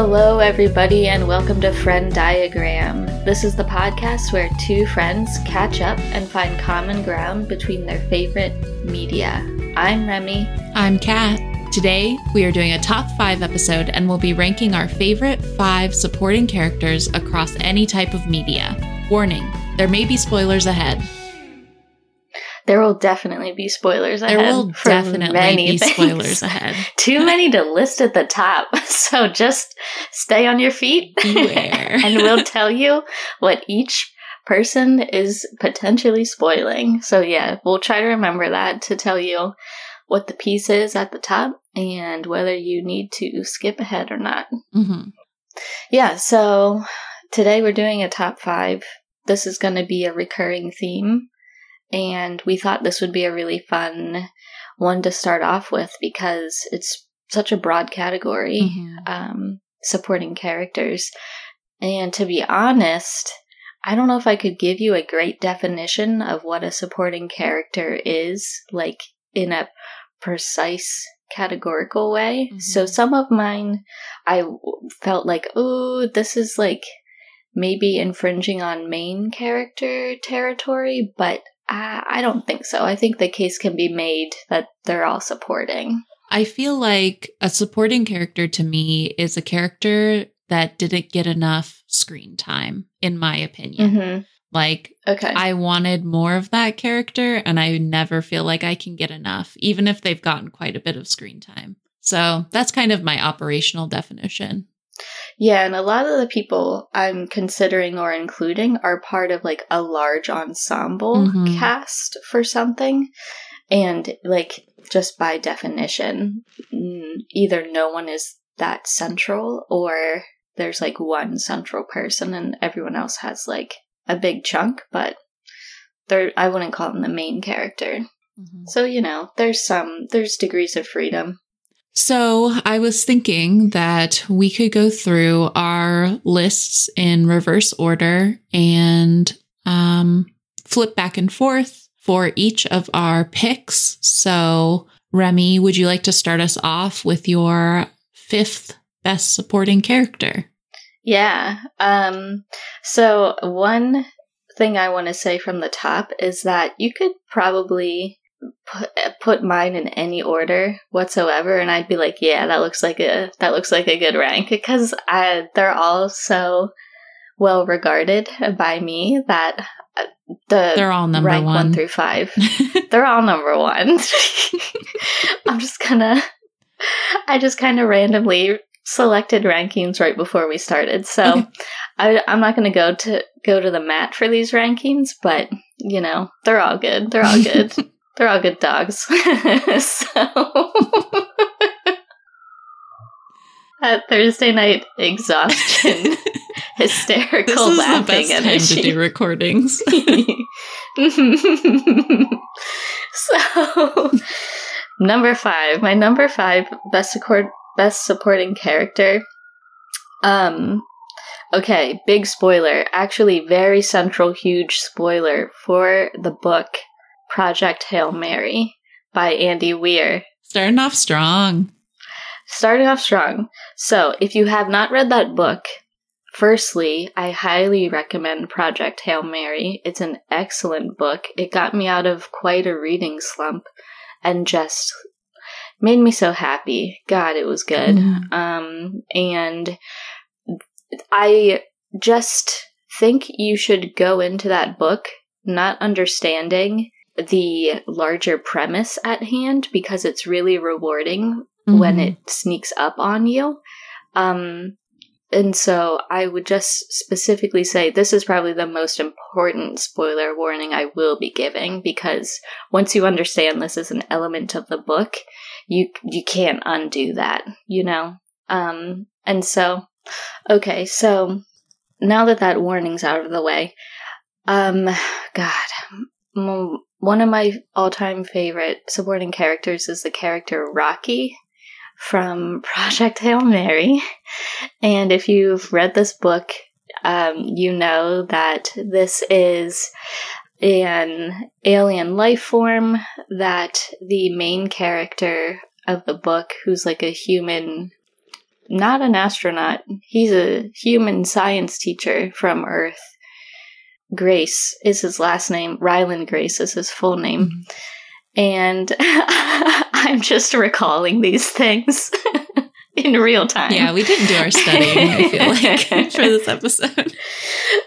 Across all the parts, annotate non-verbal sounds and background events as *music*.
Hello, everybody, and welcome to Frenn Diagram. This is the podcast where two friends catch up and find common ground between their favorite media. I'm Remy. I'm Kat. Today, we are doing a top five episode and we'll be ranking our favorite five supporting characters across any type of media. Warning, there may be spoilers ahead. There will definitely be spoilers ahead. There will definitely many be things. spoilers *laughs* ahead. Too many to list at the top. *laughs* So just stay on your feet Beware. *laughs* and we'll tell you what each person is potentially spoiling. So yeah, we'll try to remember that to tell you what the piece is at the top and whether you need to skip ahead or not. hmm Yeah, so today we're doing a top five. This is going to be a recurring theme, and we thought this would be a really fun one to start off with because it's such a broad category Mhm. um, supporting characters. And to be honest, I don't know if I could give you a great definition of what a supporting character is, like in a precise categorical way. Mhm. So some of mine, I w- felt like, oh, this is like maybe infringing on main character territory, but I, I don't think so. I think the case can be made that they're all supporting. I feel like a supporting character to me is a character that didn't get enough screen time, in my opinion. hmm Like, Okay. I wanted more of that character, and I never feel like I can get enough, even if they've gotten quite a bit of screen time. So that's kind of my operational definition. Yeah, and a lot of the people I'm considering or including are part of like a large ensemble Mhm. cast for something. And like, just by definition, mm, either no one is that central or there's like one central person and everyone else has like a big chunk, but they're, I wouldn't call them the main character. So, you know, there's some, there's degrees of freedom. So I was thinking that we could go through our lists in reverse order and um, flip back and forth for each of our picks. So, Remy, would you like to start us off with your fifth best supporting character? Yeah. Um so one thing I want to say from the top is that you could probably put, put mine in any order whatsoever and I'd be like, yeah, that looks like a that looks like a good rank because I they're all so well regarded by me that uh, the They're all number rank 1 one. through 5 *laughs* they're all number 1. *laughs* I'm just gonna I just kind of randomly selected rankings right before we started. So. I, I'm not going to go to go to the mat for these rankings, but you know they're all good. They're all good. *laughs* they're all good dogs. *laughs* so *laughs* at Thursday night exhaustion, *laughs* hysterical this is the laughing best time to energy. do recordings. so number five my number five best support best supporting character um okay big spoiler actually very central huge spoiler for the book project hail mary by andy weir Starting off strong. starting off strong. So, if you have not read that book, firstly, I highly recommend Project Hail Mary. It's an excellent book. It got me out of quite a reading slump and just made me so happy. God, it was good. Mm. Um, and I just think you should go into that book not understanding the larger premise at hand because it's really rewarding when Mhm. it sneaks up on you. Um, and so I would just specifically say this is probably the most important spoiler warning I will be giving because once you understand this is an element of the book, you you can't undo that, you know. Um, and so, okay, so now that that warning's out of the way, um, *sighs* God, one of my all-time favorite supporting characters is the character Rocky from *laughs* Project Hail Mary. And if you've read this book, um, you know that this is an alien life form that the main character of the book, who's like a human not an astronaut. He's a human science teacher from Earth. Grace is his last name. Ryland Grace is his full name. Mm-hmm. And *laughs* I'm just recalling these things *laughs* in real time. Yeah, we didn't do our studying, I feel like, *laughs* for this episode.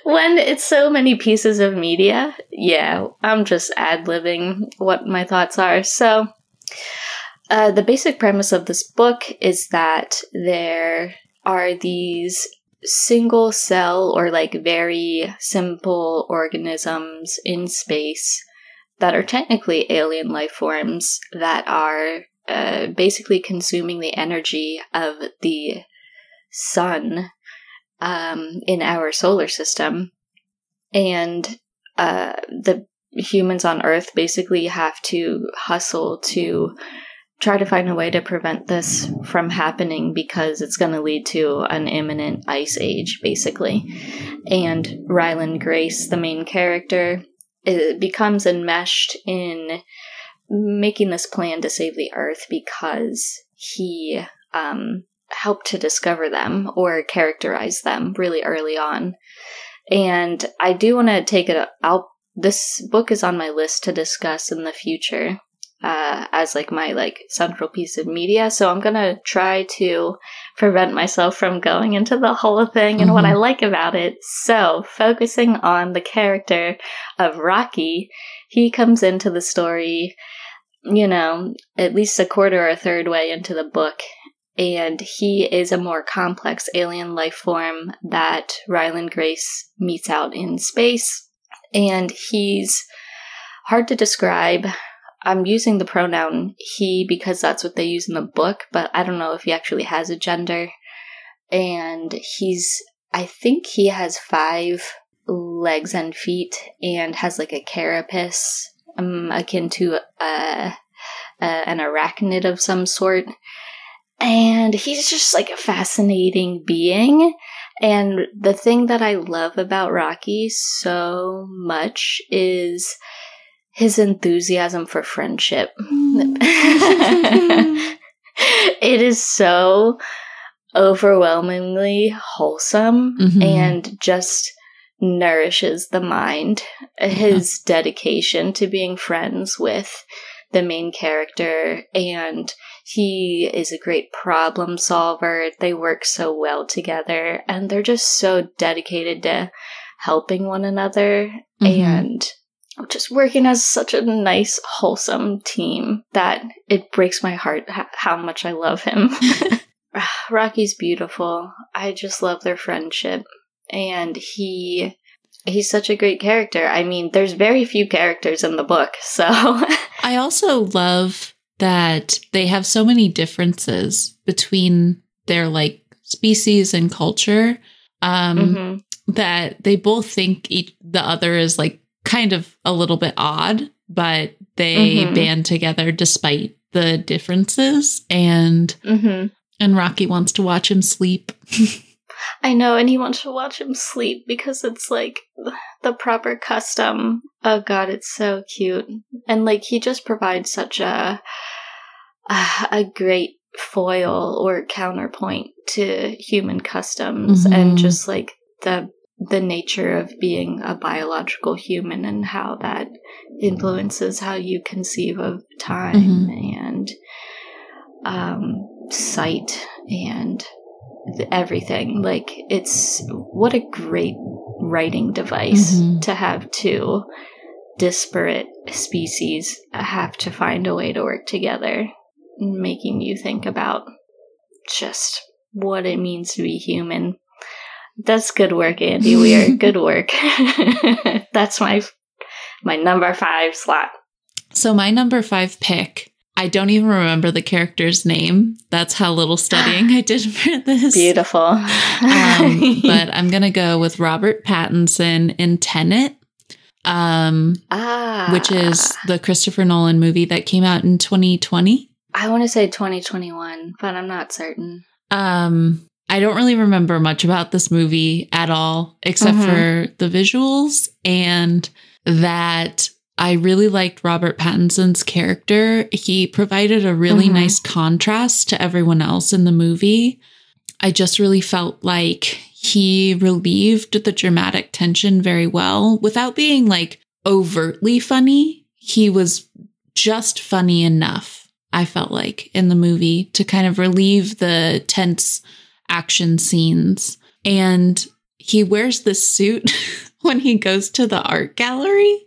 When it's so many pieces of media, yeah, I'm just ad libbing what my thoughts are. So, uh, the basic premise of this book is that there are these single cell or like very simple organisms in space that are technically alien life forms that are uh, basically consuming the energy of the sun um, in our solar system. And uh, the humans on Earth basically have to hustle to try to find a way to prevent this from happening because it's going to lead to an imminent ice age, basically. And Ryland Grace, the main character, becomes enmeshed in making this plan to save the Earth because he um, helped to discover them or characterize them really early on. And I do want to take it out. This book is on my list to discuss in the future uh, as like my like central piece of media. So I'm gonna try to prevent myself from going into the whole thing and mm-hmm. what I like about it. So focusing on the character of Rocky, he comes into the story you know, at least a quarter or a third way into the book. And he is a more complex alien life form that Ryland Grace meets out in space. And he's hard to describe. I'm using the pronoun he because that's what they use in the book, but I don't know if he actually has a gender. And he's, I think he has five legs and feet and has like a carapace um, akin to an arachnid of some sort. And he's just like a fascinating being. And the thing that I love about Rocky so much is his enthusiasm for friendship. *laughs* it is so overwhelmingly wholesome mm-hmm. and just nourishes the mind. His dedication to being friends with the main character and he is a great problem solver. They work so well together and they're just so dedicated to helping one another mm-hmm. and just working as such a nice, wholesome team that it breaks my heart how much I love him. *laughs* *laughs* Rocky's beautiful. I just love their friendship and he he's such a great character. I mean, there's very few characters in the book, so *laughs* I also love that they have so many differences between their like species and culture um mm-hmm. that they both think each the other is like kind of a little bit odd, but they mm-hmm. band together despite the differences and mm-hmm. and Rocky wants to watch him sleep. *laughs* I know, and he wants to watch him sleep because it's like the proper custom. Oh god, it's so cute. And like he just provides such a a great foil or counterpoint to human customs mm-hmm. and just like the the nature of being a biological human and how that influences how you conceive of time mm-hmm. and um, sight and everything. Like, it's what a great writing device mm-hmm. to have two disparate species have to find a way to work together, making you think about just what it means to be human. That's good work, Andy Weir. *laughs* good work. *laughs* That's my my number five slot. So my number five pick I don't even remember the character's name. That's how little *gasps* studying I did for this. Beautiful. um, but I'm going to go with Robert Pattinson in Tenet, um, ah. which is the Christopher Nolan movie that came out in 2020. I want to say 2021, but I'm not certain. Um, I don't really remember much about this movie at all, except mm-hmm. for the visuals and that I really liked Robert Pattinson's character. He provided a really mm-hmm. nice contrast to everyone else in the movie. I just really felt like he relieved the dramatic tension very well without being like overtly funny. He was just funny enough, I felt like, in the movie to kind of relieve the tense action scenes. And he wears this suit *laughs* when he goes to the art gallery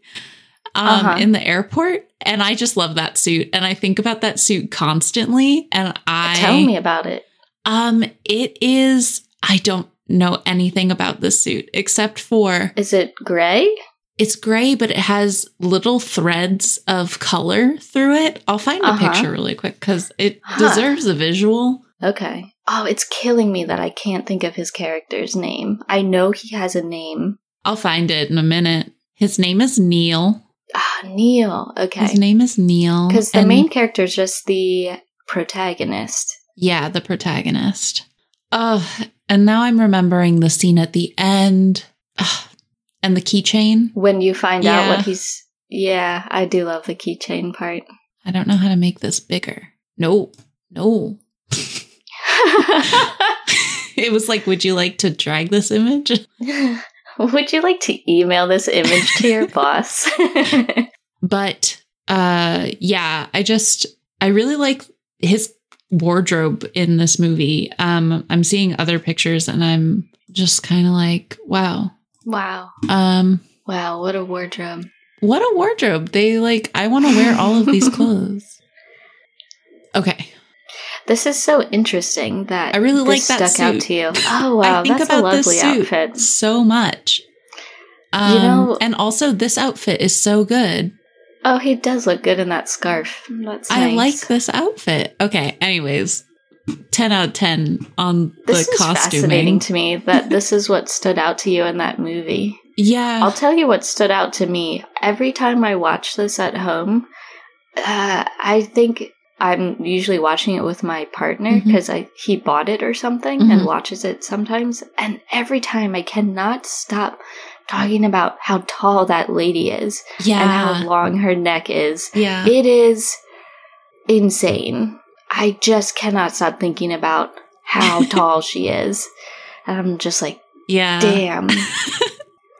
um, uh-huh. in the airport. And I just love that suit. And I think about that suit constantly. And I. Tell me about it. Um, it is, I don't know anything about this suit except for. Is it gray? It's gray, but it has little threads of color through it. I'll find a uh-huh. picture really quick because it huh. deserves a visual. Okay. Oh, it's killing me that I can't think of his character's name. I know he has a name. I'll find it in a minute. His name is Neil. Ah, Neil. Okay. His name is Neil. Because the main character is just the protagonist. Yeah, the protagonist. Oh, and now I'm remembering the scene at the end. Ugh, and the keychain. When you find yeah. out what he's. Yeah, I do love the keychain part. I don't know how to make this bigger. No, no. *laughs* *laughs* it was like, would you like to drag this image? *laughs* Would you like to email this image to your *laughs* boss? but uh yeah, I just I really like his wardrobe in this movie. Um I'm seeing other pictures and I'm just kind of like, wow. Wow. Um wow, what a wardrobe. What a wardrobe. They like I want to wear all of these clothes. Okay. This is so interesting that I really like that stuck suit. out to you. *laughs* Oh wow, I think that's about a lovely this suit outfit. So much. Um, you know, and also this outfit is so good. Oh, he does look good in that scarf. That's I like this outfit. Okay, anyways, 10 out of 10 on this the is costuming. fascinating to me that this is what stood out to you in that movie. Yeah. I'll tell you what stood out to me. Every time I watch this at home, uh, I think I'm usually watching it with my partner because mm-hmm. I he bought it or something mm-hmm. and watches it sometimes. And every time I cannot stop talking about how tall that lady is. Yeah. And how long her neck is. Yeah. It is insane. I just cannot stop thinking about how *laughs* tall she is. And I'm just like, yeah. Damn. *laughs*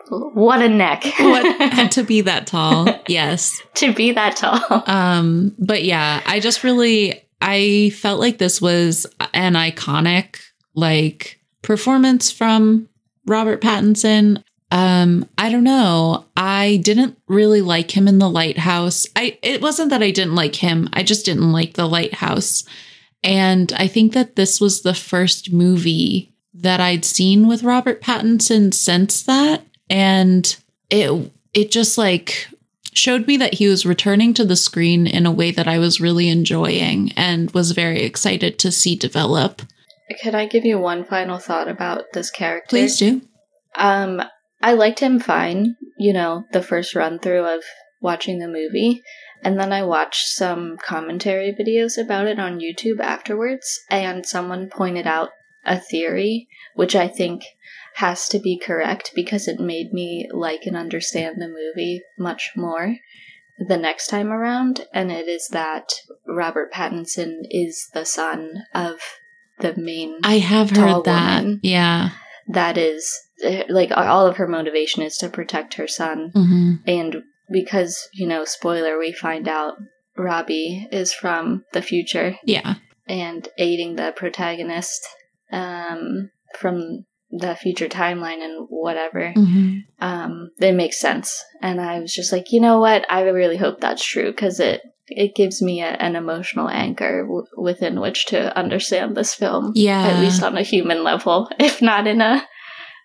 what a neck. what, *laughs* to be that tall. Yes. to be that tall. Um, but yeah, I just really I felt like this was an iconic like performance from Robert Pattinson. Um, I don't know. I didn't really like him in the lighthouse. I it wasn't that I didn't like him. I just didn't like the lighthouse. And I think that this was the first movie that I'd seen with Robert Pattinson since that and it it just like showed me that he was returning to the screen in a way that I was really enjoying and was very excited to see develop. Could I give you one final thought about this character? Please do. Um, I liked him fine, you know, the first run through of watching the movie. And then I watched some commentary videos about it on YouTube afterwards, and someone pointed out a theory, which I think has to be correct because it made me like and understand the movie much more the next time around, and it is that Robert Pattinson is the son of the main. I have heard that. Yeah. That is like all of her motivation is to protect her son, mm-hmm. and because you know, spoiler, we find out Robbie is from the future. Yeah. And aiding the protagonist um, from the future timeline and whatever, mm-hmm. um, it makes sense. And I was just like, you know what? I really hope that's true because it it gives me a, an emotional anchor w- within which to understand this film. Yeah, at least on a human level, *laughs* if not in a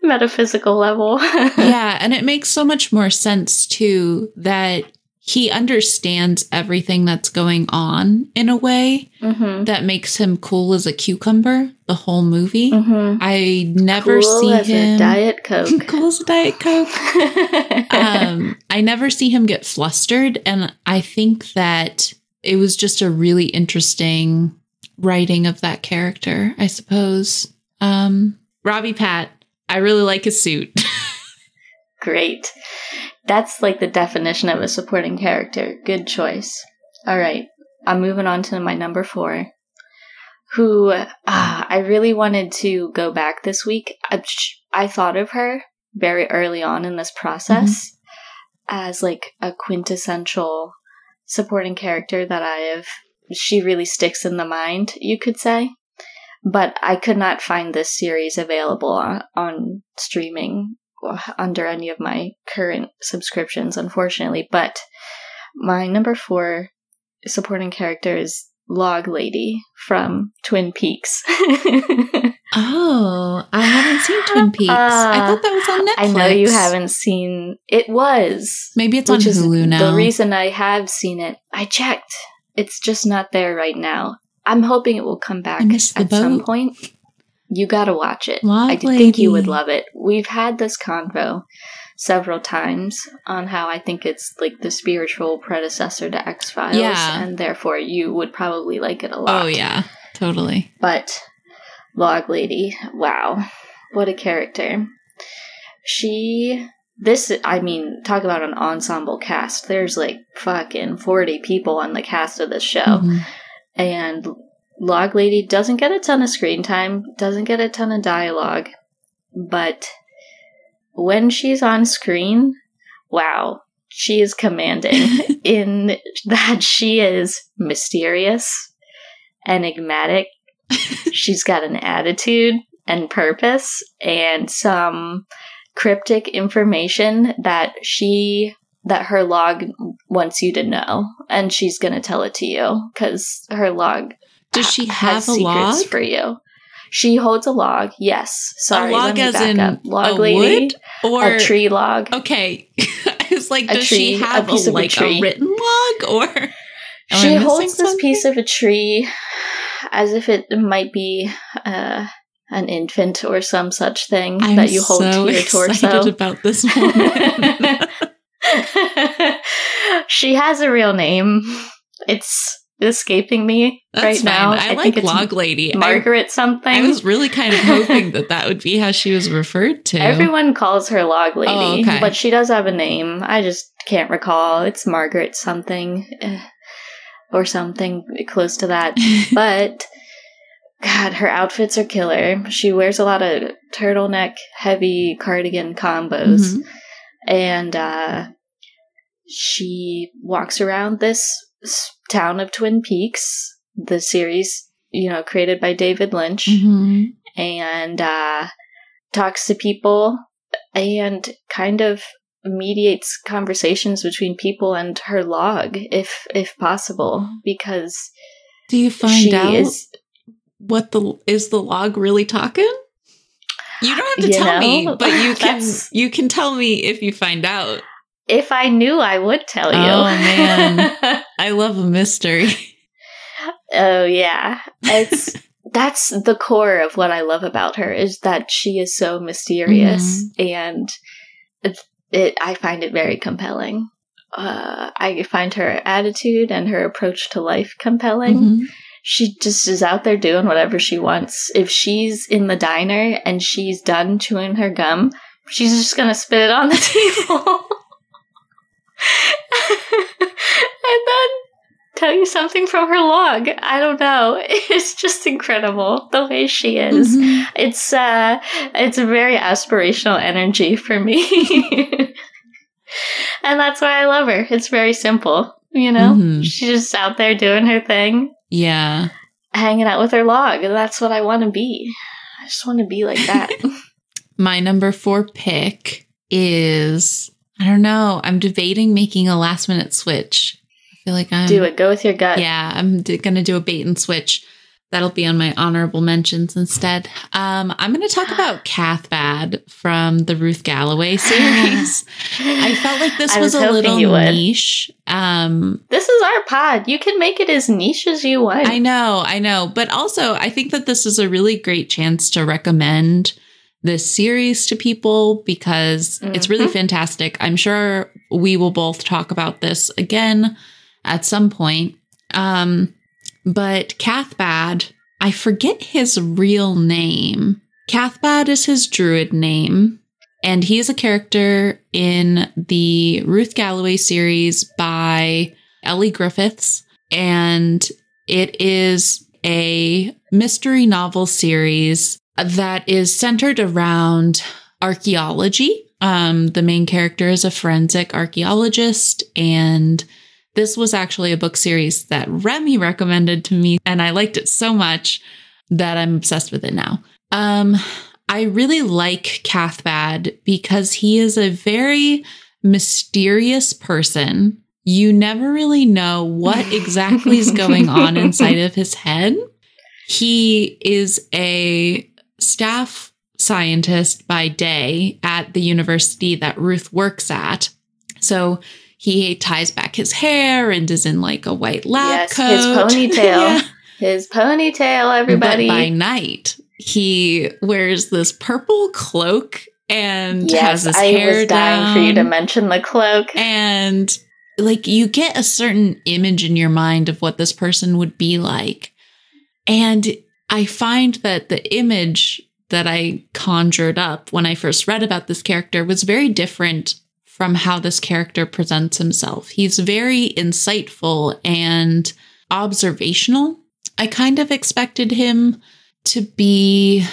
metaphysical level. *laughs* yeah, and it makes so much more sense too that he understands everything that's going on in a way mm-hmm. that makes him cool as a cucumber the whole movie. Mm-hmm. I never cool see as him a diet *laughs* coke. cool as a diet coke. um, I never see him get flustered, and I think that it was just a really interesting writing of that character. I suppose. Um, Robbie Pat, I really like his suit. *laughs* Great. That's like the definition of a supporting character. Good choice. All right. I'm moving on to my number four. who uh, I really wanted to go back this week. I, I thought of her very early on in this process as like a quintessential supporting character that I have. She really sticks in the mind, you could say. But I could not find this series available on, on streaming under any of my current subscriptions, unfortunately. But my number four supporting character is Log Lady from Twin Peaks. *laughs* oh, I haven't seen Twin *laughs* Peaks. Uh, I thought that was on Netflix. I know you haven't seen. It was. Maybe it's on Hulu now. The reason I have seen it, I checked. It's just not there right now. I'm hoping it will come back at boat. some point. You gotta watch it. I think you would love it. We've had this convo several times on how I think it's like the spiritual predecessor to X Files, yeah. and therefore you would probably like it a lot. Oh yeah, totally. But Log Lady, wow, what a character! She, this, I mean, talk about an ensemble cast. There's like fucking forty people on the cast of this show, mm-hmm. and Log Lady doesn't get a ton of screen time, doesn't get a ton of dialogue, but when she's on screen, wow, she is commanding *laughs* in that she is mysterious, enigmatic. *laughs* she's got an attitude and purpose and some cryptic information that she that her log wants you to know and she's going to tell it to you cuz her log does she have a log for you she holds a log. Yes. Sorry. A log as in up. log a lady. Wood or a tree log. Okay. *laughs* I was like, does tree, she have a, a like a, a, written log or? *laughs* She holds this piece of a tree as if it might be uh, an infant or some such thing I'm that you hold so to your torso. about this woman. *laughs* she has a real name. It's escaping me That's right fine. now. I, I like Log Lady. Margaret I, something. I was really kind of *laughs* hoping that that would be how she was referred to. Everyone calls her Log Lady, oh, okay. but she does have a name. I just can't recall. It's Margaret something eh, or something close to that. *laughs* but God, her outfits are killer. She wears a lot of turtleneck, heavy cardigan combos. Mm-hmm. And uh, she walks around this town of Twin Peaks, the series, you know, created by David Lynch, mm-hmm. and uh, talks to people and kind of mediates conversations between people and her log, if if possible, because do you find out is, what the is the log really talking? You don't have to tell know, me, but you *laughs* can you can tell me if you find out. If I knew, I would tell you. Oh man, *laughs* I love a mystery. Oh yeah, it's *laughs* that's the core of what I love about her is that she is so mysterious, mm-hmm. and it, it, I find it very compelling. Uh, I find her attitude and her approach to life compelling. Mm-hmm. She just is out there doing whatever she wants. If she's in the diner and she's done chewing her gum, she's just gonna spit it on the *laughs* table. And then tell you something from her log. I don't know. *laughs* It's just incredible the way she is. Mm-hmm. It's uh it's a very aspirational energy for me. *laughs* and that's why I love her. It's very simple, you know? Mm-hmm. She's just out there doing her thing. Yeah. Hanging out with her log, and that's what I want to be. I just want to be like that. *laughs* My number 4 pick is I don't know. I'm debating making a last minute switch. I feel like I'm. Do it. Go with your gut. Yeah, I'm d- going to do a bait and switch. That'll be on my honorable mentions instead. Um, I'm going to talk about *sighs* Cathbad from the Ruth Galloway series. *laughs* I felt like this was, was a little niche. Um, this is our pod. You can make it as niche as you want. I know, I know. But also, I think that this is a really great chance to recommend this series to people because mm-hmm. it's really mm-hmm. fantastic. I'm sure we will both talk about this again at some point. Um, but Cathbad, I forget his real name. Cathbad is his druid name, and he is a character in the Ruth Galloway series by Elly Griffiths. And it is a mystery novel series that is centered around archaeology. Um, the main character is a forensic archaeologist, and this was actually a book series that Remy recommended to me, and I liked it so much that I'm obsessed with it now. Um, I really like Cathbad because he is a very mysterious person. You never really know what *laughs* exactly is going on inside of his head. He is a staff scientist by day at the university that Ruth works at. So he ties back his hair and is in like a white lab yes, coat. *laughs* his ponytail. yeah. His ponytail, everybody. But by night, he wears this purple cloak and yes, has his I hair was dying down. for you to mention the cloak. And like you get a certain image in your mind of what this person would be like. And I find that the image that I conjured up when I first read about this character was very different from how this character presents himself. He's very insightful and observational. I kind of expected him to be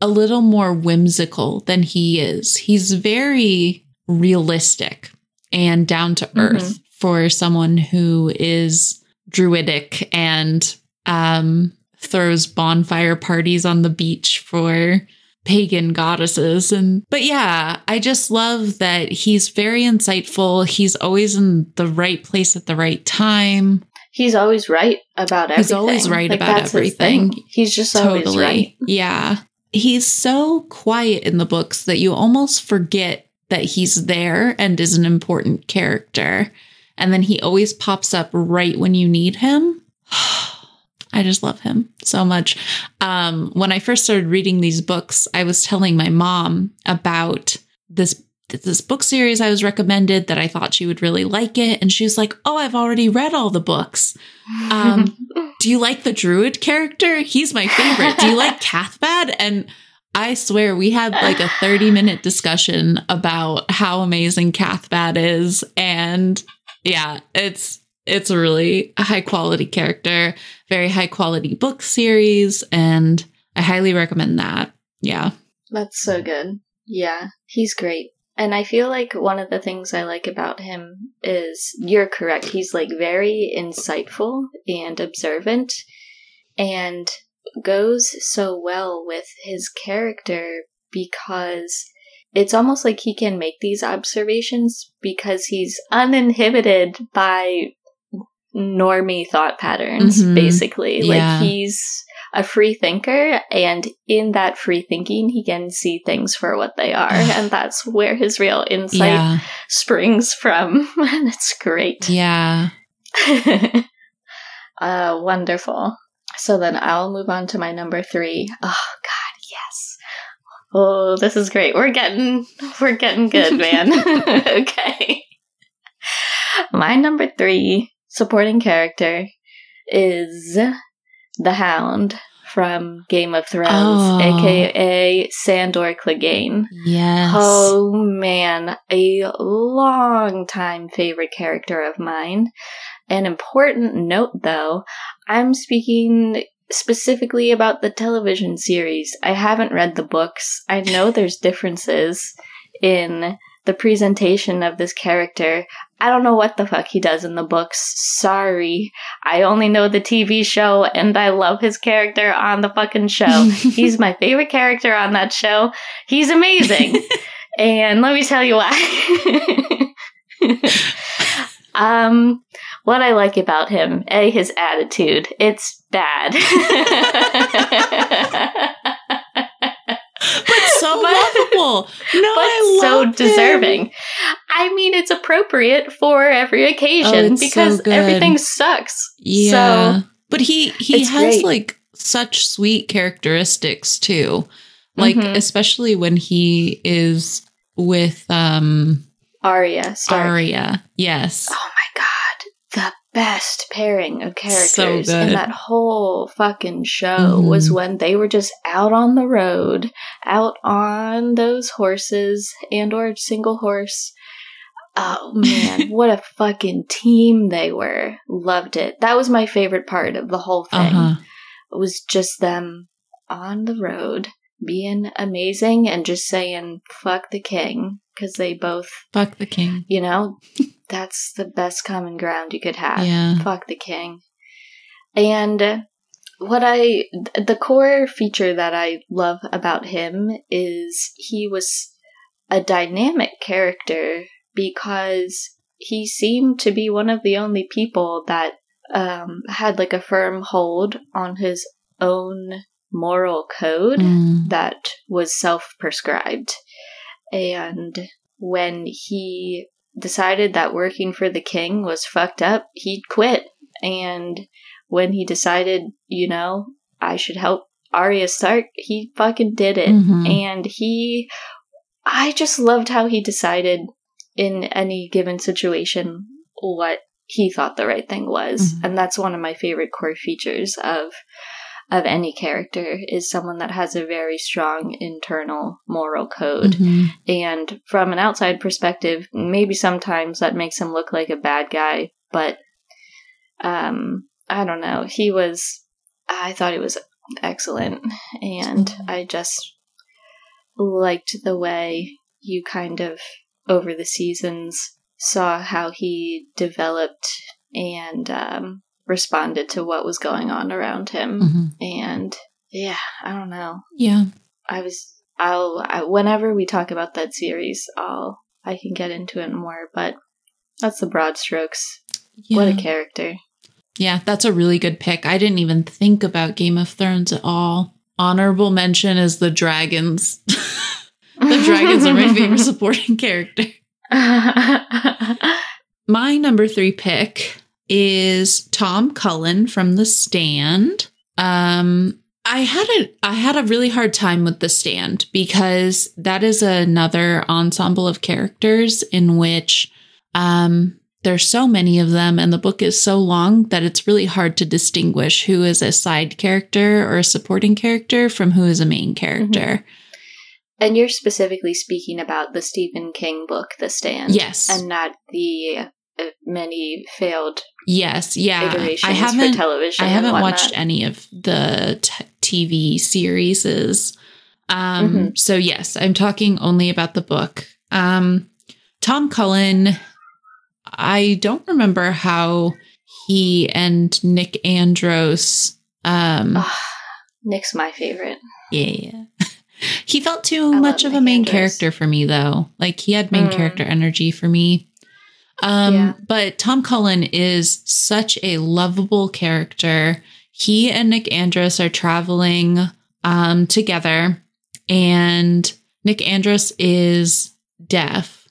a little more whimsical than he is. He's very realistic and down to earth mm-hmm. for someone who is druidic and um, throws bonfire parties on the beach for pagan goddesses and but yeah i just love that he's very insightful he's always in the right place at the right time he's always right about everything. He's always right like, about everything. He's just totally. right. Yeah. He's so quiet in the books that you almost forget that he's there and is an important character. And then he always pops up right when you need him. *sighs* *sighs* *sighs* I just love him so much. Um, when I first started reading these books, I was telling my mom about this this book series I was recommended that I thought she would really like it. And she was like, Oh, I've already read all the books. Um, *laughs* do you like the druid character? He's my favorite. Do you like Cathbad? And I swear we had like a 30 minute discussion about how amazing Cathbad is. And yeah, it's it's a really high quality character, very high quality book series, and I highly recommend that. Yeah. That's so good. Yeah, he's great. And I feel like one of the things I like about him is you're correct. He's like very insightful and observant and goes so well with his character because it's almost like he can make these observations because he's uninhibited by normie thought patterns, mm-hmm. basically. Yeah. Like he's a free thinker, and in that free thinking, he can see things for what they are, *sighs* and that's where his real insight yeah. springs from. *laughs* and it's great. Yeah. *laughs* uh, wonderful. So then I'll move on to my number three. Oh God, yes. Oh, this is great. We're getting *laughs* we're getting good, man. okay. My number three supporting character is the Hound from Game of Thrones, oh. aka Sandor Clegane. Yes. Oh man, a long time favorite character of mine. An important note though, I'm speaking specifically about the television series. I haven't read the books. I know there's differences in the presentation of this character. I don't know what the fuck he does in the books. Sorry. I only know the TV show and I love his character on the fucking show. *laughs* He's my favorite character on that show. He's amazing. *laughs* and let me tell you why. *laughs* um what I like about him, A, his attitude. It's bad but so but, lovable. No, but so deserving. Him. I mean, it's appropriate for every occasion oh, because so everything sucks. Yeah, so but he he has great. like such sweet characteristics too. Like mm-hmm. especially when he is with um Arya. Stark. Arya, yes. Oh my god the best pairing of characters so in that whole fucking show mm-hmm. was when they were just out on the road, out on those horses and or single horse. Oh man, *laughs* what a fucking team they were. Loved it. That was my favorite part of the whole thing. Uh-huh. was just them on the road being amazing and just saying fuck the king because they both Fuck the king. you know that's the best common ground you could have Yeah. fuck the king and what i the core feature that i love about him is he was a dynamic character because he seemed to be one of the only people that um, had like a firm hold on his own moral code Mm. that was self prescribed. And when he decided that working for the king was fucked up, he'd quit. And when he decided, you know, I should help Arya Stark, he fucking did it. Mhm. And he, I just loved how he decided in any given situation what he thought the right thing was. Mhm. And that's one of my favorite core features of of any character is someone that has a very strong internal moral code. Mhm. And from an outside perspective, maybe sometimes that makes him look like a bad guy, but um I don't know. He was I thought he was excellent and I just liked the way you kind of over the seasons saw how he developed and um responded to what was going on around him Mhm. and yeah, I don't know. Yeah. I was I'll I, whenever we talk about that series, I'll I can get into it more, but that's the broad strokes. Yeah. What a character. Yeah, that's a really good pick. I didn't even think about Game of Thrones at all. Honorable mention is the dragons. *laughs* the dragons are my *laughs* favorite supporting character. *laughs* My number three pick is Tom Cullen from The Stand. Um, I had a I had a really hard time with The Stand because that is another ensemble of characters in which um, there's so many of them, and the book is so long that it's really hard to distinguish who is a side character or a supporting character from who is a main character. and you're specifically speaking about the Stephen King book, The Stand. Yes. And not the uh, many failed Yes, yeah. I haven't television. I haven't watched any of the t- TV series. Um, Mhm. So, yes, I'm talking only about the book. Um, Tom Cullen, I don't remember how he and Nick Andros. Um, Nick's my favorite. yeah. *laughs* he felt too I much of a main Andros. character for me, though. Like, he had main Mm. character energy for me. Um, Yeah. But Tom Cullen is such a lovable character. He and Nick Andros are traveling um, together, and Nick Andros is deaf,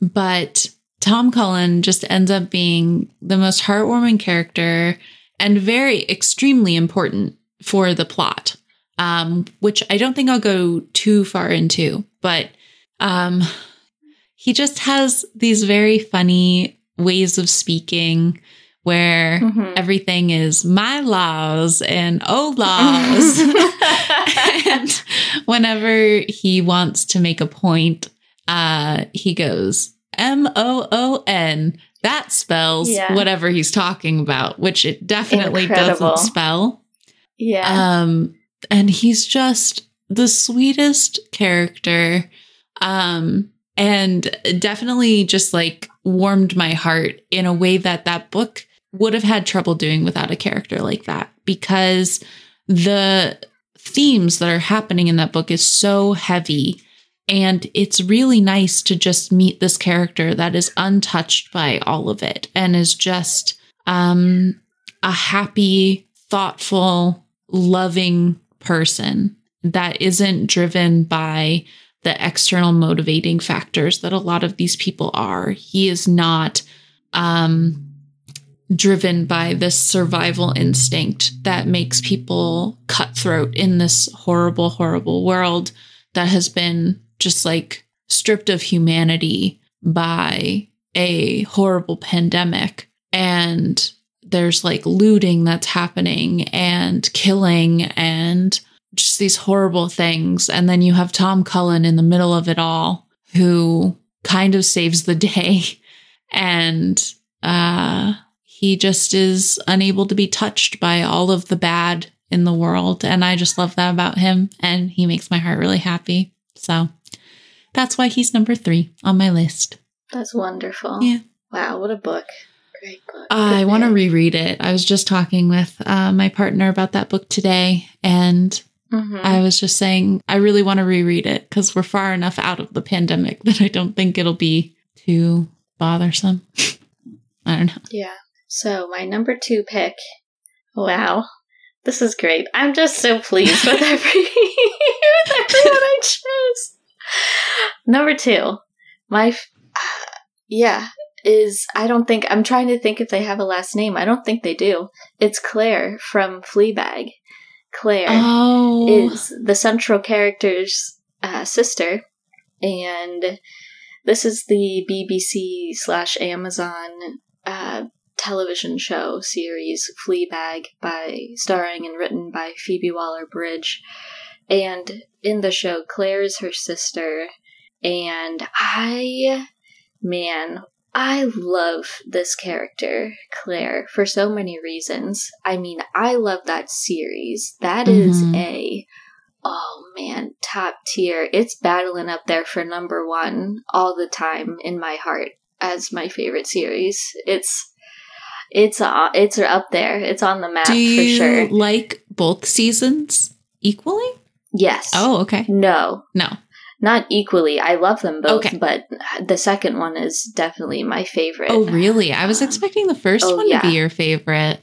but Tom Cullen just ends up being the most heartwarming character and very extremely important for the plot, um, which I don't think I'll go too far into, but um, he just has these very funny ways of speaking where Mhm. everything is my laws and oh laws. *laughs* and whenever he wants to make a point, uh, he goes M O O N. That spells Yeah. whatever he's talking about, which it definitely Incredible. doesn't spell. yeah. Um, and he's just the sweetest character. Um, and definitely just like warmed my heart in a way that that book would have had trouble doing without a character like that because the themes that are happening in that book is so heavy and it's really nice to just meet this character that is untouched by all of it and is just um a happy thoughtful loving person that isn't driven by the external motivating factors that a lot of these people are. He is not um, driven by this survival instinct that makes people cutthroat in this horrible, horrible world that has been just like stripped of humanity by a horrible pandemic. And there's like looting that's happening and killing and just these horrible things. And then you have Tom Cullen in the middle of it all who kind of saves the day. *laughs* And uh, he just is unable to be touched by all of the bad in the world. And I just love that about him. And he makes my heart really happy. So that's why he's number three on my list. That's wonderful. Yeah. Wow, what a book. Great book. I want to reread it. I was just talking with uh, my partner about that book today. And Mhm. I was just saying, I really want to reread it because we're far enough out of the pandemic *laughs* that I don't think it'll be too bothersome. *laughs* I don't know. Yeah. So my number two pick. Wow. This is great. I'm just so pleased with *laughs* every with everyone I chose. Number two. My f- *sighs* yeah, is I don't think I'm trying to think if they have a last name. I don't think they do. It's Claire from Fleabag. Claire Oh, is the central character's uh, sister, and this is the BBC slash Amazon uh, television show series Fleabag, by starring and written by Phoebe Waller Bridge. And in the show, Claire is her sister, and I, man, I love this character, Claire, for so many reasons. I mean, I love that series. That is Mhm. a, oh man, top tier. It's battling up there for number one all the time in my heart as my favorite series. It's, it's, uh, it's up there. It's on the map do you for sure. like both seasons equally? Yes. Oh, okay. No, No. Not equally. I love them both, Okay. but the second one is definitely my favorite. Oh, really? I was Um, expecting the first oh, one yeah. to be your favorite.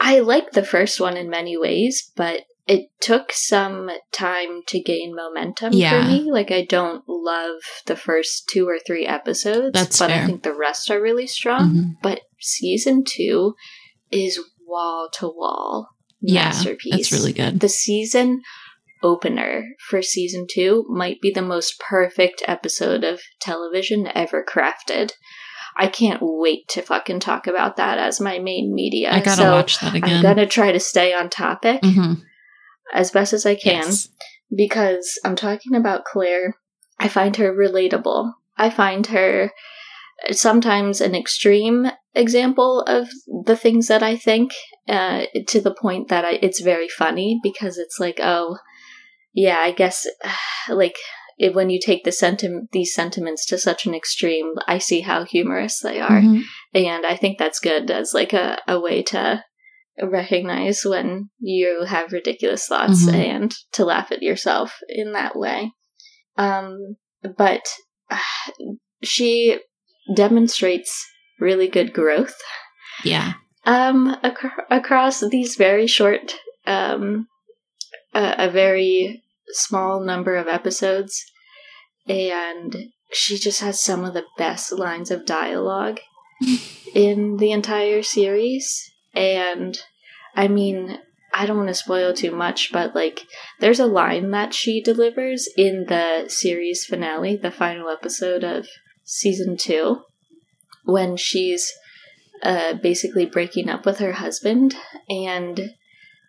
I like the first one in many ways, but it took some time to gain momentum Yeah. for me. Like I don't love the first two or three episodes, That's but I think the rest are really strong. Mhm. But season two is wall to wall Yeah, masterpiece. That's really good. The season opener for season two might be the most perfect episode of television ever crafted. I can't wait to fucking talk about that as my main media. I gotta so watch that again. I'm gonna try to stay on topic Mhm. as best as I can Yes. because I'm talking about Claire. I find her relatable. I find her sometimes an extreme example of the things that I think, uh, to the point that I, it's very funny because it's like, oh, yeah, I guess, *sighs* like, it, when you take the sentiment, these sentiments to such an extreme, I see how humorous they are Mhm. and I think that's good as like a, a way to recognize when you have ridiculous thoughts Mhm. and to laugh at yourself in that way. Um, but uh, *sighs* she demonstrates really good growth Yeah. um, ac- across these very short, um, a, a very small number of episodes, and she just has some of the best lines of dialogue *laughs* in the entire series. And I mean, I don't want to spoil too much, but like, there's a line that she delivers in the series finale, the final episode of season two, when she's uh, basically breaking up with her husband, and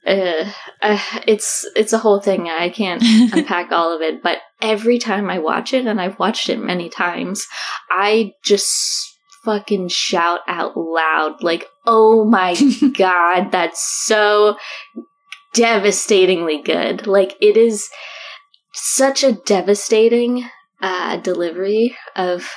uh, uh, it's it's a whole thing. I can't *laughs* unpack all of it, but every time I watch it, and I've watched it many times, I just fucking shout out loud, like, "Oh my *laughs* god, that's so devastatingly good!" Like it is such a devastating uh, delivery of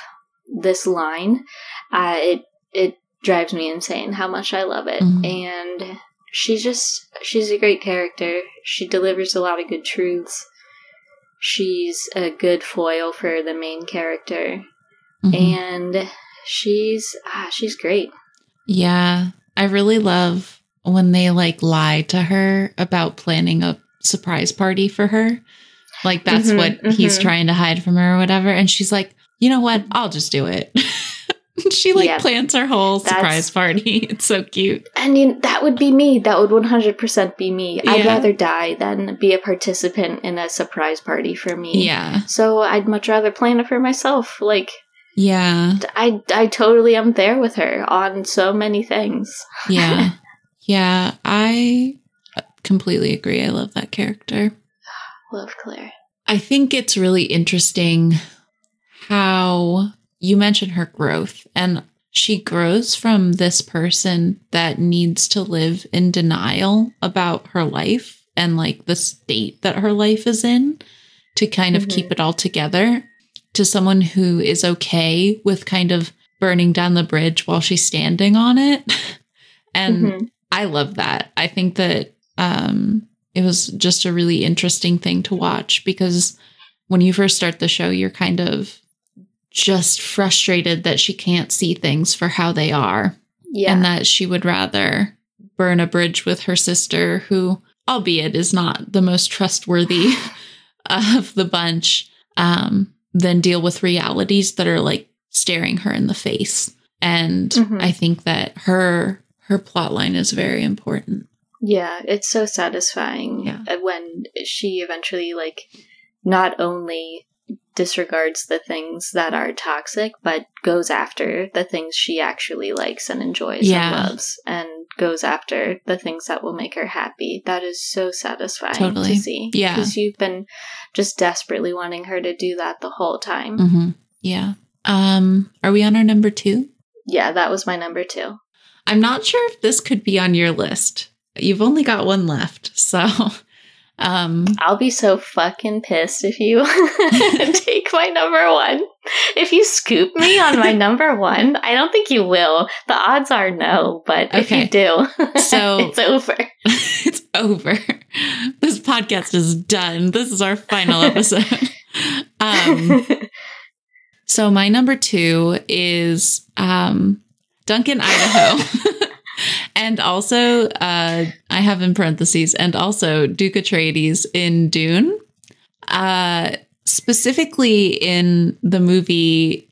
this line. Uh, it it drives me insane how much I love it, Mhm. and she's just she's a great character. She delivers a lot of good truths. She's a good foil for the main character, Mhm. and she's ah, she's great. Yeah. I really love when they like lie to her about planning a surprise party for her. Like that's Mhm, what he's mhm. trying to hide from her or whatever. And she's like, you know what? I'll just do it. *laughs* *laughs* she like Yeah. plans her whole That's- surprise party. *laughs* It's so cute. I mean, that would be me. That would 100% be me. I'd rather die than be a participant in a surprise party for me. Yeah. So I'd much rather plan it for myself. Like, Yeah. I, I totally am there with her on so many things. Yeah. *laughs* yeah. I completely agree. I love that character. Love Claire. I think it's really interesting how you mentioned her growth. And she grows from this person that needs to live in denial about her life and like the state that her life is in to kind of Mhm. keep it all together to someone who is okay with kind of burning down the bridge while she's standing on it. *laughs* and Mhm. I love that. I think that um, it was just a really interesting thing to watch because when you first start the show, you're kind of just frustrated that she can't see things for how they are Yeah. and that she would rather burn a bridge with her sister, who, albeit, is not the most trustworthy *sighs* of the bunch, um, than deal with realities that are like staring her in the face. And Mhm. I think that her her plot line is very important. Yeah, it's so satisfying Yeah. when she eventually like not only disregards the things that are toxic but goes after the things she actually likes and enjoys Yeah. and loves and goes after the things that will make her happy. That is so satisfying Totally. to see. Yeah. Because you've been just desperately wanting her to do that the whole time. hmm Yeah. Um, are we on our number two? Yeah, that was my number two. I'm not sure if this could be on your list. You've only got one left, so *laughs* um I'll be so fucking pissed if you *laughs* take my number one. If you scoop me on my number one, I don't think you will. The odds are no, but if you do, So- *laughs* it's over. *laughs* it's over. This podcast is done. This is our final episode. um so my number 2 is um Duncan, Idaho. And also uh I have in parentheses and also Duke Atreides in Dune. Uh specifically in the movie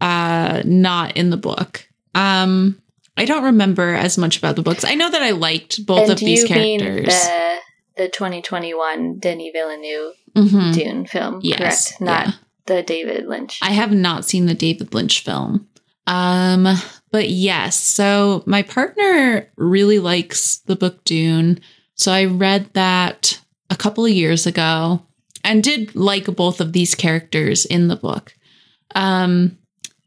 uh not in the book. Um I don't remember as much about the books. I know that I liked both and of these characters. the the 2021 Denis Villeneuve Mhm. Dune film, Yes. correct? Not yeah. the David Lynch. I have not seen the David Lynch film. Um, but yes, so my partner really likes the book Dune. So I read that a couple of years ago and did like both of these characters in the book. Um,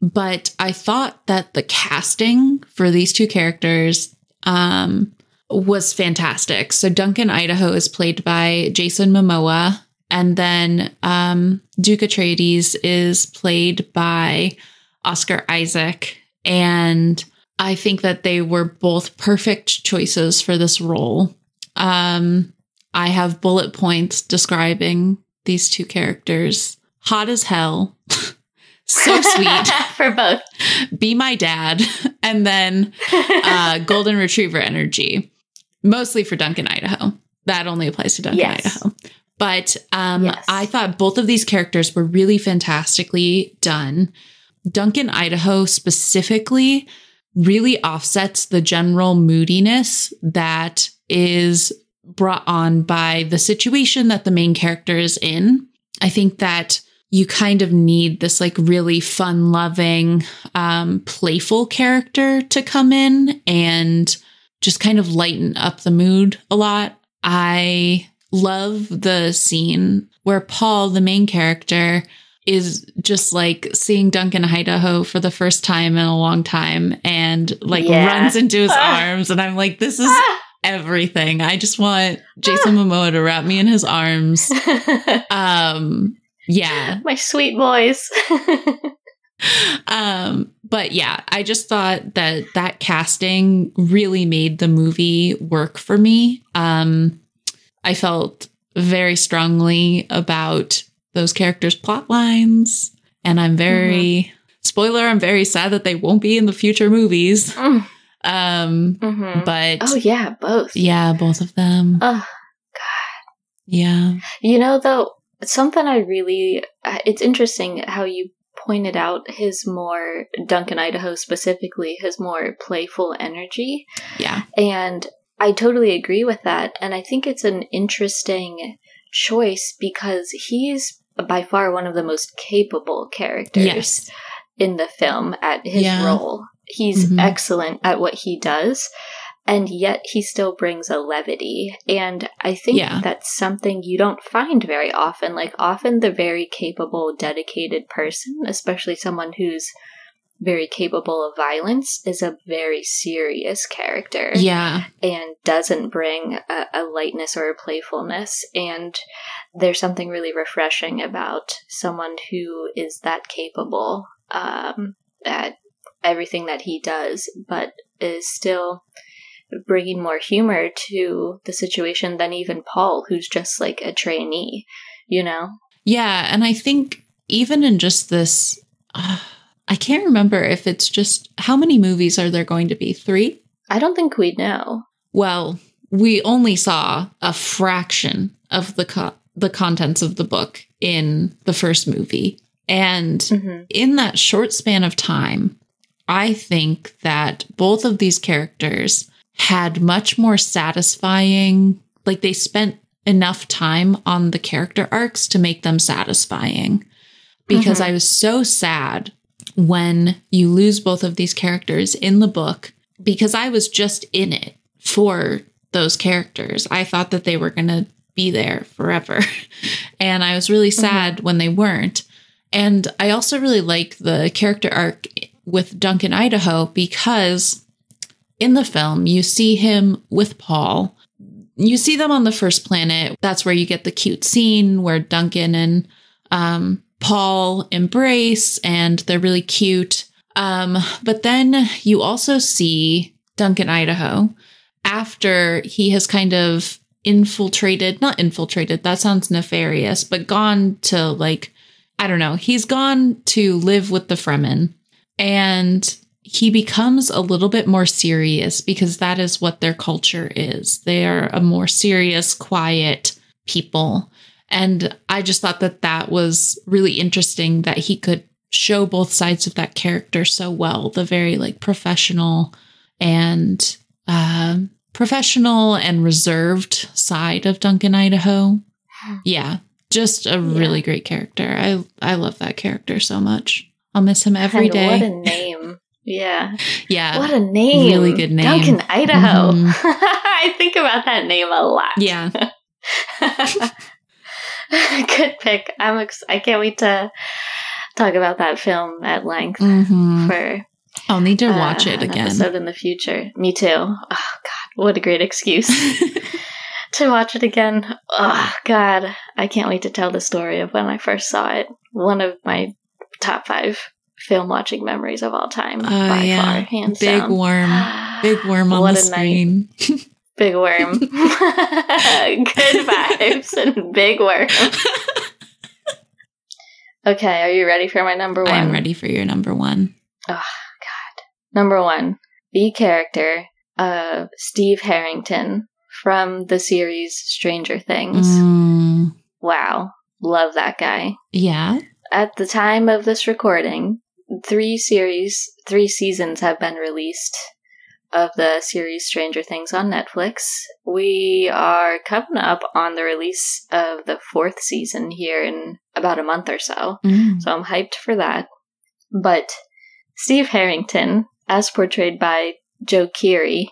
but I thought that the casting for these two characters um, was fantastic. So Duncan Idaho is played by Jason Momoa, and then um, Duke Atreides is played by Oscar Isaac. And I think that they were both perfect choices for this role. Um, I have bullet points describing these two characters. Hot as hell. *laughs* so sweet. *laughs* for both. Be my dad. *laughs* And then uh, golden retriever energy, mostly for Duncan, Idaho. That only applies to Duncan, Yes. Idaho. But um, Yes. I thought both of these characters were really fantastically done. Duncan, Idaho specifically really offsets the general moodiness that is brought on by the situation that the main character is in. I think that you kind of need this like really fun loving, um, playful character to come in and just kind of lighten up the mood a lot. I love the scene where Paul, the main character, is just like seeing Duncan Idaho for the first time in a long time and like Yeah. runs into his Ah. *laughs* arms. And I'm like, this is Ah! *laughs* everything. I just want Jason *laughs* Momoa to wrap me in his arms. Um, yeah. My sweet boys. Um, but yeah, I just thought that that casting really made the movie work for me. Um, I felt very strongly about those characters' plot lines, and I'm very spoiler. I'm very sad that they won't be in the future movies. Mm, Um, mhm. but Oh yeah, both. yeah, both of them. Oh, God. Yeah, You know, though, something I really, uh, it's interesting how you pointed out his more, Duncan Idaho specifically, his more playful energy. yeah, And I totally agree with that. And I think it's an interesting choice because he's by far one of the most capable characters yes, in the film at his Yeah. role. He's Mhm. excellent at what he does, and yet he still brings a levity. And I think Yeah. that's something you don't find very often. Like, often the very capable, dedicated person, especially someone who's very capable of violence is a very serious character. Yeah. And doesn't bring a, a, lightness or a playfulness. And there's something really refreshing about someone who is that capable um, at everything that he does, but is still bringing more humor to the situation than even Paul, who's just like a trainee, you know? Yeah. And I think even in just this. *sighs* Uh, I can't remember if it's just how many movies are there going to be? Three? I don't think we know. Well, we only saw a fraction of the co- the contents of the book in the first movie. And mm-hmm. in that short span of time, I think that both of these characters had much more satisfying, like they spent enough time on the character arcs to make them satisfying. Because mm-hmm. I was so sad when you lose both of these characters in the book because I was just in it for those characters. I thought that they were going to be there forever. *laughs* and I was really mm-hmm. sad mm-hmm. when they weren't. And I also really like the character arc with Duncan Idaho because in the film, you see him with Paul. You see them on the first planet. That's where you get the cute scene where Duncan and um, Paul embrace and they're really cute. Um, but then you also see Duncan Idaho after he has kind of infiltrated, not infiltrated, that sounds nefarious, but gone to like, I don't know, he's gone to live with the Fremen and he becomes a little bit more serious because that is what their culture is. They are a more serious, quiet people. And I just thought that that was really interesting that he could show both sides of that character so well the very like professional and uh, professional and reserved side of Duncan Idaho. *sighs* Yeah, just a yeah. really great character. I I love that character so much. I'll miss him every day. What a name. Yeah. Yeah. What a name. Really good name. Duncan Idaho. Mm-hmm. *laughs* I think about that name a lot. Yeah. *laughs* *laughs* Good pick. I'm ex- I can't wait to talk about that film at length mm-hmm. for. I'll need to watch uh, it again. Episode in the future. Me too. Oh God, what a great excuse *laughs* to watch it again. Oh God, I can't wait to tell the story of when I first saw it. One of my top five film watching memories of all time uh, by yeah. far, hands Big down. worm, big worm *sighs* on what the screen. *laughs* Big worm. *laughs* Good vibes and big worm. okay, are you ready for my number one? I'm ready for your number one. Oh, God. Number one, the character of Steve Harrington from the series Stranger Things. Mm. Wow. Love that guy. Yeah. At the time of this recording, three series, three seasons have been released of the series Stranger Things on Netflix. We are coming up on the release of the fourth season here in about a month or so. Mm. So I'm hyped for that. But Steve Harrington, as portrayed by Joe Keery,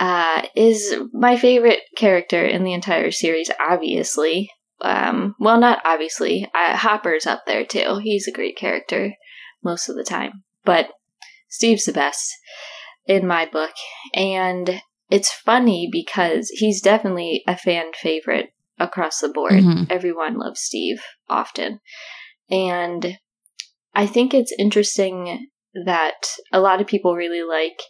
uh, is my favorite character in the entire series, obviously. Um, well, not obviously. Uh, Hopper's up there too. He's a great character most of the time. But Steve's the best in my book. And it's funny because he's definitely a fan favorite across the board. Mm-hmm. Everyone loves Steve often. And I think it's interesting that a lot of people really like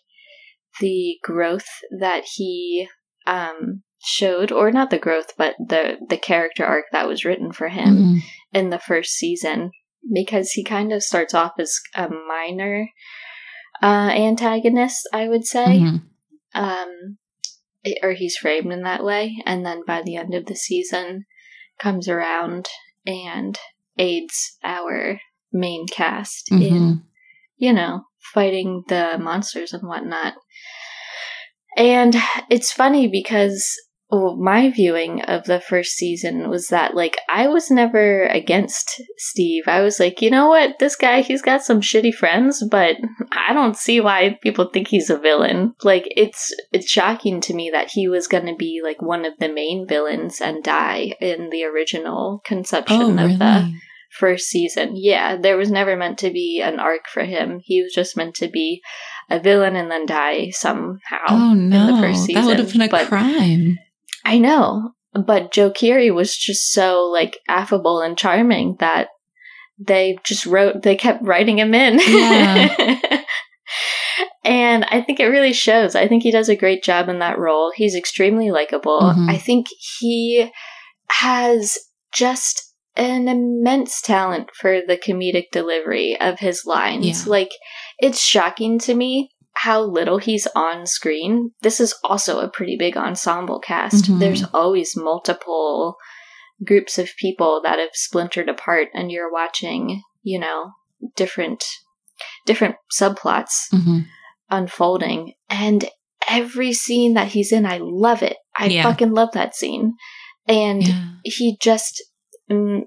the growth that he um, showed, or not the growth, but the the character arc that was written for him mm-hmm. in the first season, because he kind of starts off as a minor uh, antagonist, I would say. Mm-hmm. Um, it, or he's framed in that way, and then by the end of the season, comes around and aids our main cast mm-hmm. in, you know, fighting the monsters and whatnot. And it's funny because well, my viewing of the first season was that like I was never against Steve. I was like, you know what, this guy he's got some shitty friends, but I don't see why people think he's a villain. Like it's it's shocking to me that he was going to be like one of the main villains and die in the original conception oh, really? of the first season. Yeah, there was never meant to be an arc for him. He was just meant to be a villain and then die somehow. Oh no, that would have been a But crime. I know, but Joe Keery was just so like affable and charming that they just wrote. They kept writing him in. Yeah. *laughs* and I think it really shows. I think he does a great job in that role. He's extremely likable. Mhm. I think he has just an immense talent for the comedic delivery of his lines. Yeah. Like, it's shocking to me how little he's on screen. This is also a pretty big ensemble cast. Mhm. There's always multiple groups of people that have splintered apart and you're watching, you know, different different subplots Mhm. unfolding and every scene that he's in I love it. I Yeah. fucking love that scene. And Yeah. he just mm,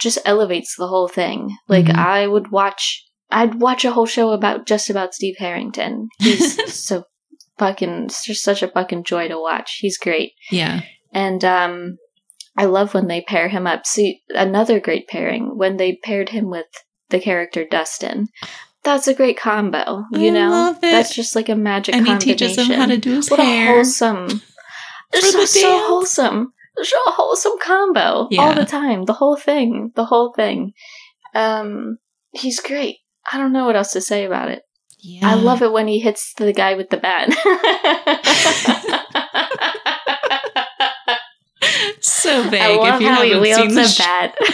just elevates the whole thing. Like Mhm. I would watch I'd watch a whole show about just about Steve Harrington. He's *laughs* so fucking just such a fucking joy to watch. He's great. Yeah. And um I love when they pair him up. See another great pairing when they paired him with the character Dustin. That's a great combo, you I know. love it. That's just like a magic And he combination. teaches him how to do his what a wholesome. It's For the so, so wholesome. So wholesome combo all the time. The whole thing. The whole thing. Um, he's great. I don't know what else to say about it. Yeah. I love it when he hits the guy with the bat. *laughs* So vague. I love if you how he wields seen the a sh- bat. *laughs*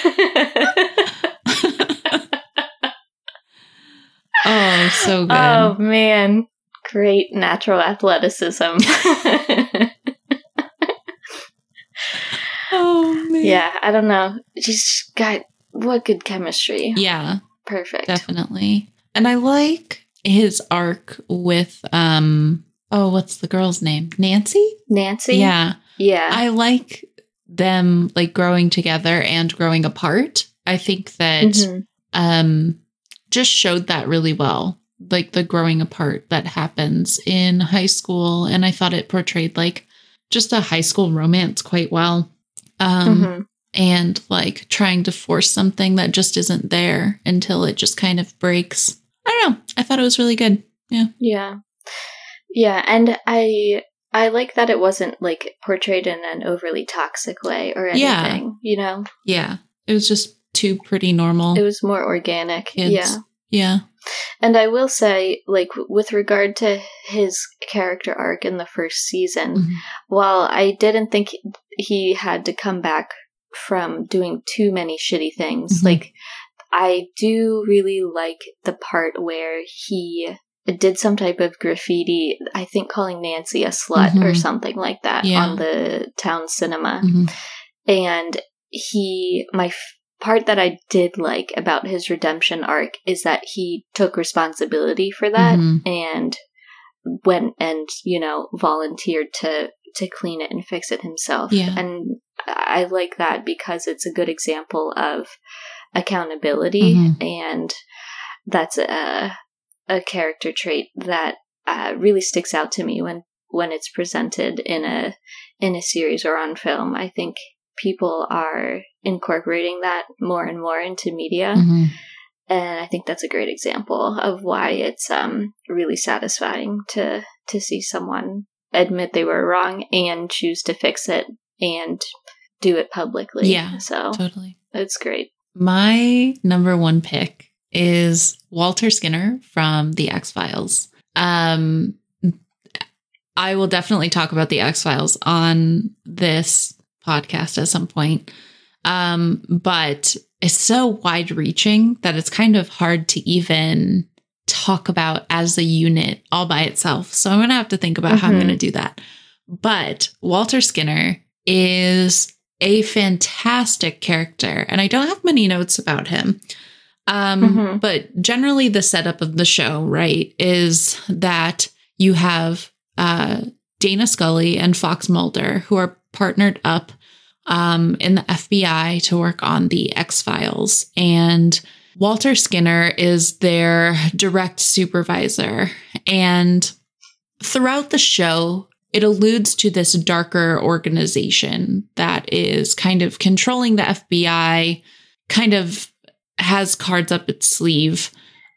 oh, so *laughs* good. oh man, great natural athleticism. Oh, man. yeah, I don't know. She's got what good chemistry. Yeah, Perfect. definitely. And I like his arc with um oh, what's the girl's name? Nancy? Nancy. Yeah. Yeah. I like them like growing together and growing apart. I think that Mhm. um just showed that really well. Like the growing apart that happens in high school and I thought it portrayed like just a high school romance quite well. Um Mhm. And like trying to force something that just isn't there until it just kind of breaks. I don't know. I thought it was really good. Yeah. Yeah, Yeah, and I I like that it wasn't like portrayed in an overly toxic way or Yeah. anything, you know. Yeah. It was just too pretty normal It was more organic. kids. Yeah. Yeah. And I will say like with regard to his character arc in the first season, Mhm. while I didn't think he had to come back from doing too many shitty things, Mhm. like I do really like the part where he did some type of graffiti, I think calling Nancy a slut or Mhm. something like that Yeah. on the town cinema. Mhm. And he, my f- part that I did like about his redemption arc is that he took responsibility for that Mhm. and went and you know volunteered to to clean it and fix it himself Yeah. and i like that because it's a good example of accountability Mhm. and that's a a character trait that uh, really sticks out to me when when it's presented in a in a series or on film i think people are incorporating that more and more into media Mhm. and I think that's a great example of why it's um really satisfying to to see someone admit they were wrong and choose to fix it and do it publicly. Yeah, So Totally. That's great. My number one pick is Walter Skinner from The X Files. Um, I will definitely talk about The X Files on this podcast at some point. Um, but it's so wide reaching that it's kind of hard to even talk about as a unit all by itself. So I'm going to have to think about how I'm going to do that. But Walter Skinner is a fantastic character, and I don't have many notes about him. Um, Mhm. But generally, the setup of the show, right, is that you have uh, Dana Scully and Fox Mulder who are partnered up um, in the FBI to work on the X Files. And Walter Skinner is their direct supervisor. And throughout the show, it alludes to this darker organization that is kind of controlling the FBI, kind of has cards up its sleeve.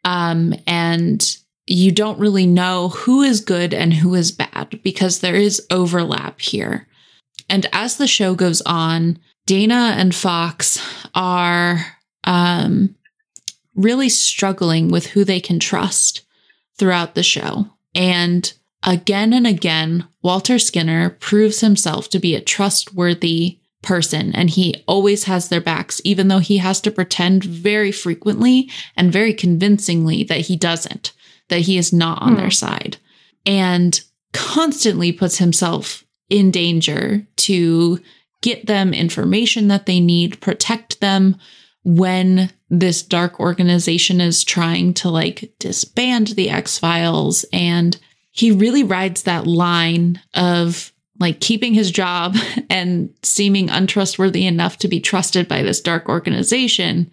Um, and you don't really know who is good and who is bad because there is overlap here. And as the show goes on, Dana and Fox are um, really struggling with who they can trust throughout the show. And again and again, Walter Skinner proves himself to be a trustworthy person and he always has their backs, even though he has to pretend very frequently and very convincingly that he doesn't, that he is not on hmm. their side, and constantly puts himself in danger to get them information that they need, protect them when this dark organization is trying to like disband the X Files. And he really rides that line of like keeping his job *laughs* and seeming untrustworthy enough to be trusted by this dark organization.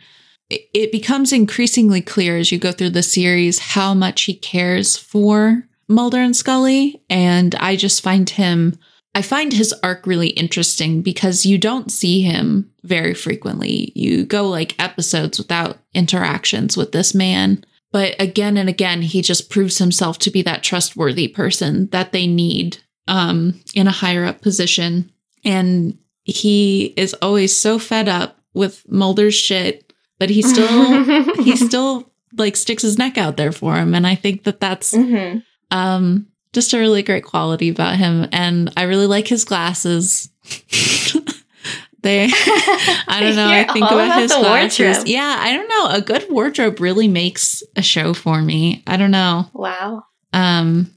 It becomes increasingly clear as you go through the series how much he cares for Mulder and Scully. And I just find him I find his arc really interesting because you don't see him very frequently. You go like episodes without interactions with this man. But again and again, he just proves himself to be that trustworthy person that they need um, in a higher up position. And he is always so fed up with Mulder's shit, but he still, he *laughs* still like sticks his neck out there for him. And I think that that's, mm-hmm. um, just a really great quality about him. And I really like his glasses. *laughs* they, I don't know. I think about, about his glasses. Wardrobe. Yeah, I don't know. A good wardrobe really makes a show for me. I don't know. Wow. Um,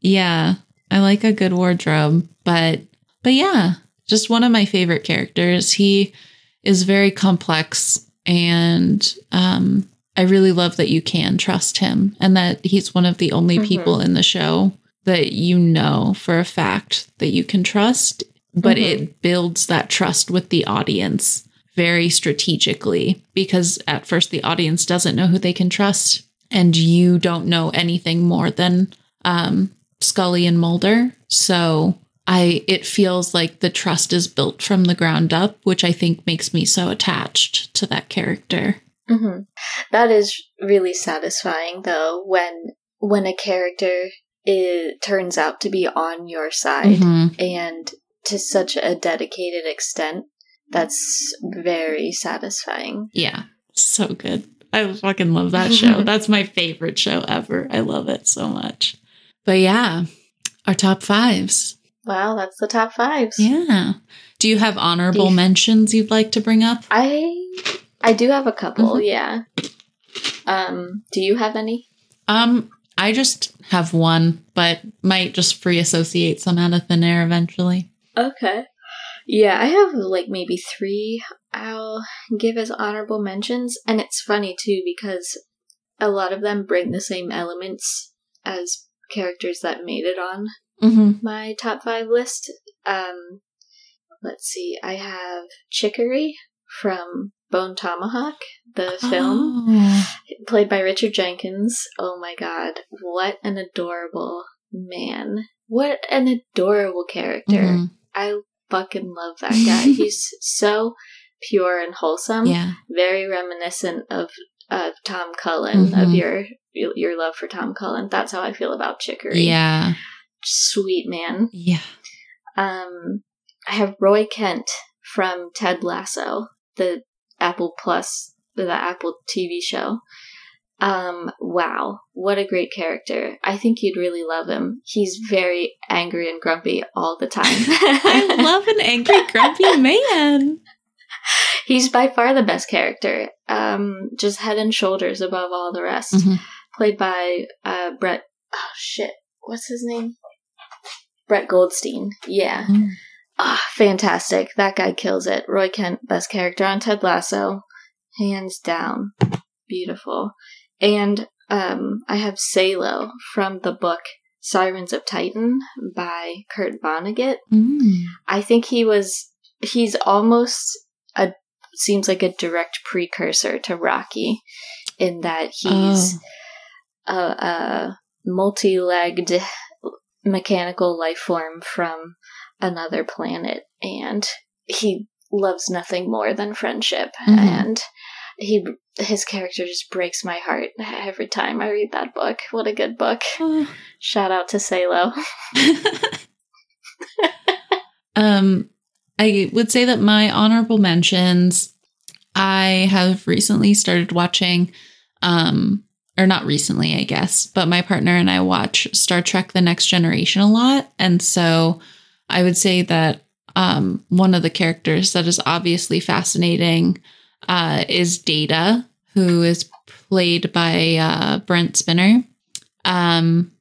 yeah, I like a good wardrobe, but, but yeah, just one of my favorite characters. He is very complex and, um, I really love that you can trust him and that he's one of the only mm-hmm. people in the show that you know for a fact that you can trust, but mm-hmm. it builds that trust with the audience very strategically because at first the audience doesn't know who they can trust and you don't know anything more than um, Scully and Mulder. So I it feels like the trust is built from the ground up, which I think makes me so attached to that character. Mm-hmm. That is really satisfying, though, when when a character it turns out to be on your side mm-hmm. and to such a dedicated extent that's very satisfying. Yeah. So good. I fucking love that show. *laughs* That's my favorite show ever. I love it so much. But yeah our top fives. Wow that's the top fives. Yeah. Do you have honorable you, mentions you'd like to bring up? I i do have a couple mm-hmm. yeah. Um do you have any? Um I just have one, but might just free associate some out of thin air eventually. Okay. Yeah, I have like maybe three I'll give as honorable mentions. And it's funny too because a lot of them bring the same elements as characters that made it on mm-hmm. my top five list. Um, let's see, I have Chicory from Bone Tomahawk, the film, oh. played by Richard Jenkins. Oh my god, what an adorable man. What an adorable character. Mm-hmm. I fucking love that guy. *laughs* He's so pure and wholesome. Yeah. Very reminiscent of of Tom Cullen, mm-hmm. of your your love for Tom Cullen. That's how I feel about Chicory. Yeah. Sweet man. Yeah. Um I have Roy Kent from Ted Lasso, the Apple Plus, the Apple TV show. Um, wow, what a great character. I think you'd really love him. He's very angry and grumpy all the time. *laughs* I love an angry, *laughs* grumpy man. He's by far the best character. Um, just head and shoulders above all the rest. Mm-hmm. Played by uh, Brett. Oh shit, what's his name? Brett Goldstein. Yeah. Mm. Ah, fantastic. That guy kills it. Roy Kent, best character on Ted Lasso. Hands down. Beautiful. And um, I have Salo from the book Sirens of Titan by Kurt Vonnegut. Mm. I think he was, he's almost a, seems like a direct precursor to Rocky in that he's oh. a, a multi legged mechanical life form from another planet and he loves nothing more than friendship mm-hmm. and he his character just breaks my heart every time I read that book. What a good book. Oh. Shout out to Salo. *laughs* um, I would say that my honorable mentions, I have recently started watching, um, or not recently, I guess, but my partner and I watch Star Trek The Next Generation a lot. And so I would say that um, one of the characters that is obviously fascinating uh, is Data, who is played by uh, Brent Spiner. Um,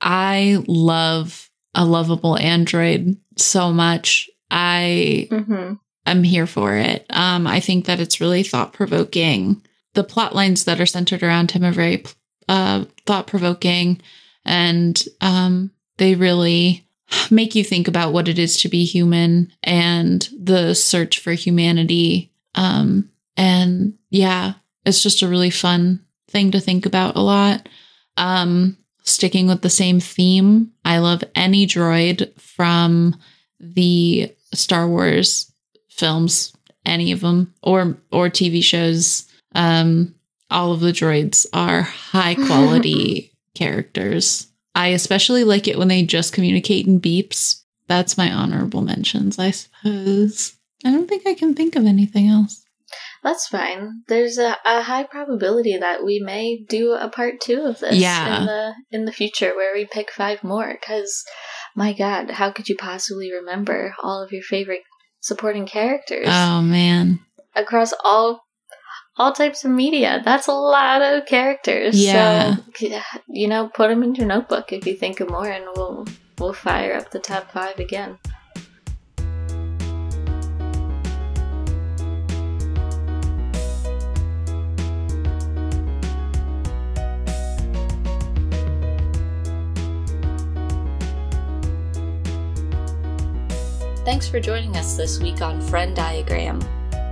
I love a lovable android so much. I Mm-hmm. I'm here for it. Um, I think that it's really thought provoking. The plot lines that are centered around him are very uh, thought provoking, and um, they really make you think about what it is to be human and the search for humanity. Um, and yeah, it's just a really fun thing to think about a lot. Um, sticking with the same theme, I love any droid from the Star Wars films, any of them, or or TV shows. Um, all of the droids are high quality *laughs* characters. I especially like it when they just communicate in beeps. That's my honorable mentions, I suppose. I don't think I can think of anything else. That's fine. There's a, a high probability that we may do a part two of this Yeah. in the in the future where we pick five more. Because, my God, how could you possibly remember all of your favorite supporting characters Oh man. across all all types of media? That's a lot of characters. Yeah. So, you know, put them in your notebook if you think of more, and we'll we'll fire up the top five again. Thanks for joining us this week on Frenn Diagram.